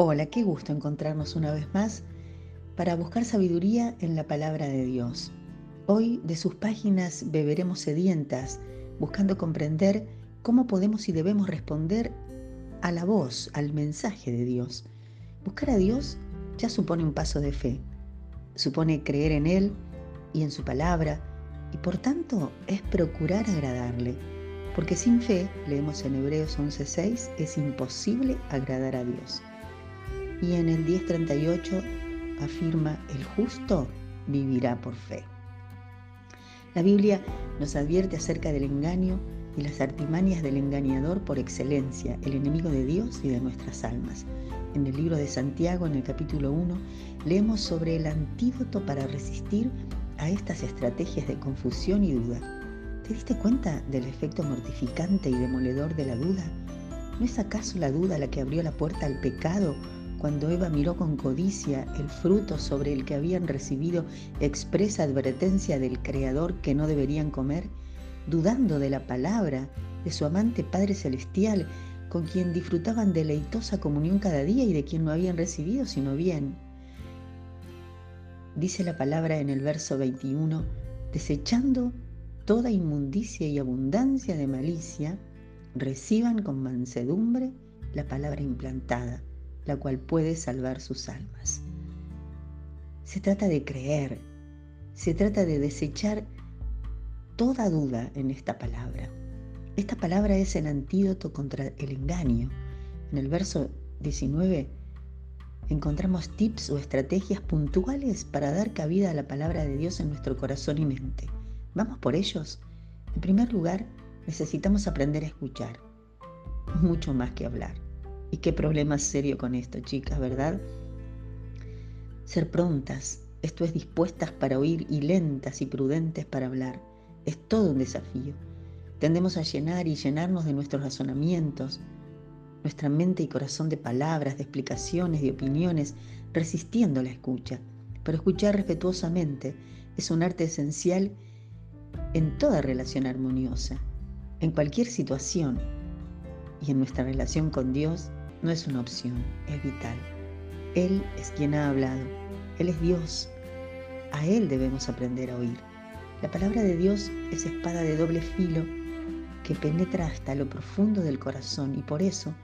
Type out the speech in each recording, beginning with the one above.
Hola, qué gusto encontrarnos una vez más para buscar sabiduría en la palabra de Dios. Hoy de sus páginas beberemos sedientas, buscando comprender cómo podemos y debemos responder a la voz, al mensaje de Dios. Buscar a Dios ya supone un paso de fe, supone creer en Él y en su palabra, y por tanto es procurar agradarle, porque sin fe, leemos en Hebreos 11:6, es imposible agradar a Dios y en el 1038 afirma, el justo vivirá por fe. La Biblia nos advierte acerca del engaño y las artimañas del engañador por excelencia, el enemigo de Dios y de nuestras almas. En el libro de Santiago, en el capítulo 1, leemos sobre el antídoto para resistir a estas estrategias de confusión y duda. ¿Te diste cuenta del efecto mortificante y demoledor de la duda? ¿No es acaso la duda la que abrió la puerta al pecado cuando Eva miró con codicia el fruto sobre el que habían recibido expresa advertencia del Creador que no deberían comer, dudando de la palabra de su amante Padre Celestial, con quien disfrutaban deleitosa comunión cada día y de quien no habían recibido sino bien. Dice la palabra en el verso 21, desechando toda inmundicia y abundancia de malicia, reciban con mansedumbre la palabra implantada la cual puede salvar sus almas. Se trata de creer, se trata de desechar toda duda en esta palabra. Esta palabra es el antídoto contra el engaño. En el verso 19 encontramos tips o estrategias puntuales para dar cabida a la palabra de Dios en nuestro corazón y mente. ¿Vamos por ellos? En primer lugar, necesitamos aprender a escuchar, mucho más que hablar. Y qué problema serio con esto, chicas, ¿verdad? Ser prontas, esto es dispuestas para oír y lentas y prudentes para hablar. Es todo un desafío. Tendemos a llenar y llenarnos de nuestros razonamientos, nuestra mente y corazón de palabras, de explicaciones, de opiniones, resistiendo la escucha. Pero escuchar respetuosamente es un arte esencial en toda relación armoniosa, en cualquier situación y en nuestra relación con Dios no es una opción, es vital. Él es quien ha hablado, Él es Dios. A Él debemos aprender a oír. La palabra de Dios es espada de doble filo que penetra hasta lo profundo del corazón y por eso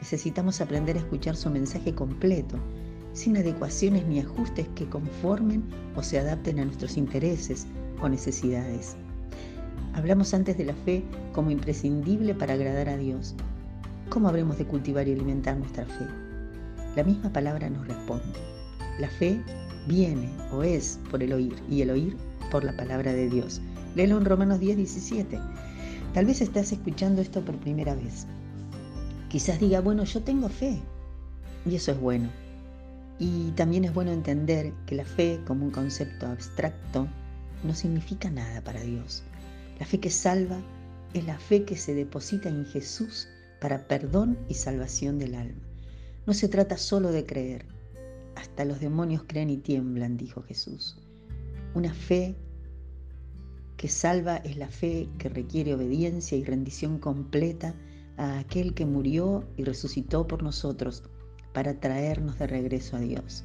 necesitamos aprender a escuchar su mensaje completo, sin adecuaciones ni ajustes que conformen o se adapten a nuestros intereses o necesidades. Hablamos antes de la fe como imprescindible para agradar a Dios, ¿cómo habremos de cultivar y alimentar nuestra fe? La misma palabra nos responde. La fe viene o es por el oír y el oír por la palabra de Dios. Léelo en Romanos 10, 17. Tal vez estás escuchando esto por primera vez. Quizás diga, bueno, yo tengo fe. Y eso es bueno. Y también es bueno entender que la fe como un concepto abstracto no significa nada para Dios. La fe que salva es la fe que se deposita en Jesús para perdón y salvación del alma. No se trata solo de creer. Hasta los demonios creen y tiemblan, dijo Jesús. Una fe que salva es la fe que requiere obediencia y rendición completa a aquel que murió y resucitó por nosotros para traernos de regreso a Dios.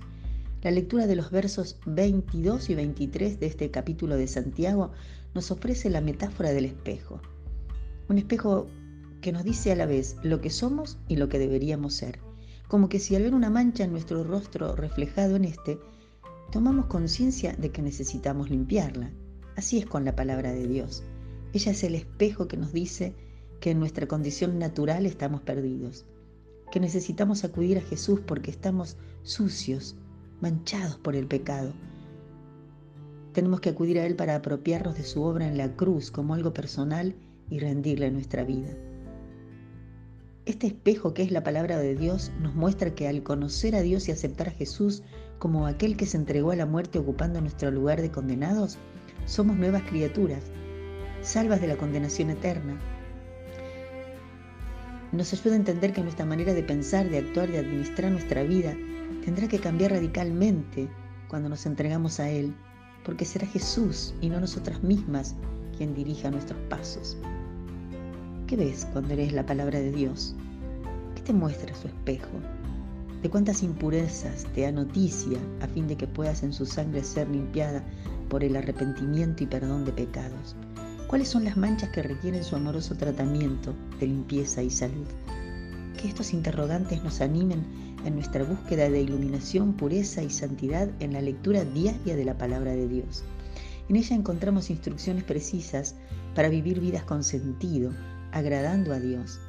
La lectura de los versos 22 y 23 de este capítulo de Santiago nos ofrece la metáfora del espejo. Un espejo que nos dice a la vez lo que somos y lo que deberíamos ser. Como que si al ver una mancha en nuestro rostro reflejado en este, tomamos conciencia de que necesitamos limpiarla. Así es con la palabra de Dios. Ella es el espejo que nos dice que en nuestra condición natural estamos perdidos, que necesitamos acudir a Jesús porque estamos sucios, manchados por el pecado. Tenemos que acudir a Él para apropiarnos de su obra en la cruz como algo personal y rendirle nuestra vida. Este espejo que es la palabra de Dios nos muestra que al conocer a Dios y aceptar a Jesús como aquel que se entregó a la muerte ocupando nuestro lugar de condenados, somos nuevas criaturas, salvas de la condenación eterna. Nos ayuda a entender que nuestra manera de pensar, de actuar, de administrar nuestra vida tendrá que cambiar radicalmente cuando nos entregamos a Él, porque será Jesús y no nosotras mismas quien dirija nuestros pasos. ¿Qué ves cuando lees la palabra de Dios? ¿Qué te muestra su espejo? de cuántas impurezas te da noticia a fin de que puedas en su sangre ser limpiada por el arrepentimiento y perdón de pecados. ¿Cuáles son las manchas que requieren su amoroso tratamiento de limpieza y salud? Que estos interrogantes nos animen en nuestra búsqueda de iluminación, pureza y santidad en la lectura diaria de la palabra de Dios. En ella encontramos instrucciones precisas para vivir vidas con sentido, agradando a Dios,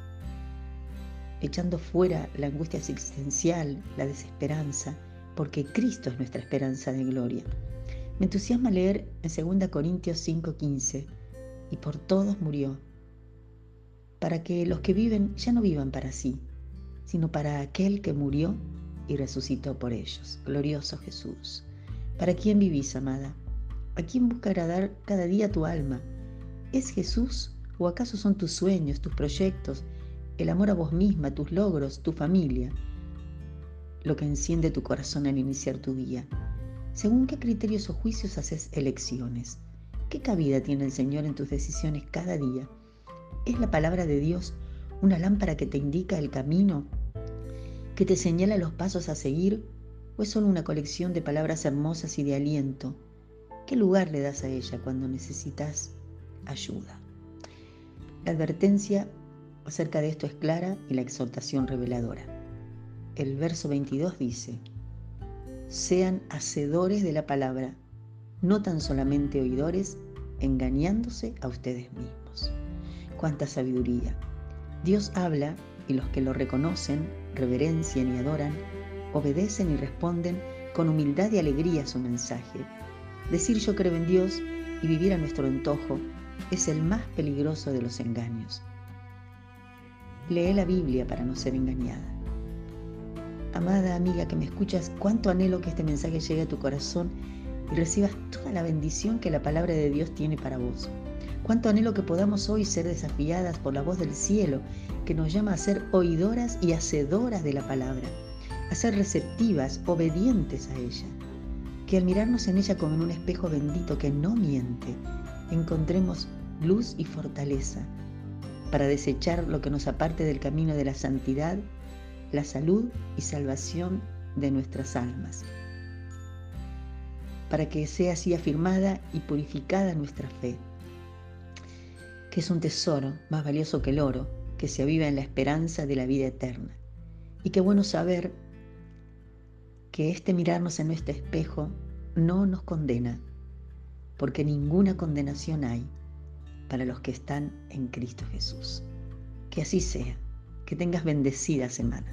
echando fuera la angustia existencial, la desesperanza, porque Cristo es nuestra esperanza de gloria. Me entusiasma leer en 2 Corintios 5:15, y por todos murió, para que los que viven ya no vivan para sí, sino para aquel que murió y resucitó por ellos. Glorioso Jesús. ¿Para quién vivís, amada? ¿A quién busca agradar cada día tu alma? ¿Es Jesús o acaso son tus sueños, tus proyectos, el amor a vos misma, tus logros, tu familia, lo que enciende tu corazón al iniciar tu día? ¿Según qué criterios o juicios haces elecciones? ¿Qué cabida tiene el Señor en tus decisiones cada día? ¿Es la palabra de Dios una lámpara que te indica el camino, que te señala los pasos a seguir, o es solo una colección de palabras hermosas y de aliento? ¿Qué lugar le das a ella cuando necesitas ayuda? La advertencia acerca de esto es clara y la exhortación reveladora. El verso 22 dice, sean hacedores de la palabra, no tan solamente oidores, engañándose a ustedes mismos. Cuánta sabiduría. Dios habla y los que lo reconocen, reverencian y adoran, obedecen y responden con humildad y alegría a su mensaje. Decir yo creo en Dios y vivir a nuestro antojo es el más peligroso de los engaños. Lee la Biblia para no ser engañada. Amada amiga que me escuchas, cuánto anhelo que este mensaje llegue a tu corazón y recibas toda la bendición que la palabra de Dios tiene para vos. Cuánto anhelo que podamos hoy ser desafiadas por la voz del cielo que nos llama a ser oidoras y hacedoras de la palabra, a ser receptivas, obedientes a ella. Que al mirarnos en ella como en un espejo bendito que no miente, encontremos luz y fortaleza para desechar lo que nos aparte del camino de la santidad, la salud y salvación de nuestras almas, para que sea así afirmada y purificada nuestra fe, que es un tesoro más valioso que el oro, que se aviva en la esperanza de la vida eterna. Y qué bueno saber que este mirarnos en nuestro espejo no nos condena, porque ninguna condenación hay para los que están en Cristo Jesús. Que así sea, que tengas bendecida semana.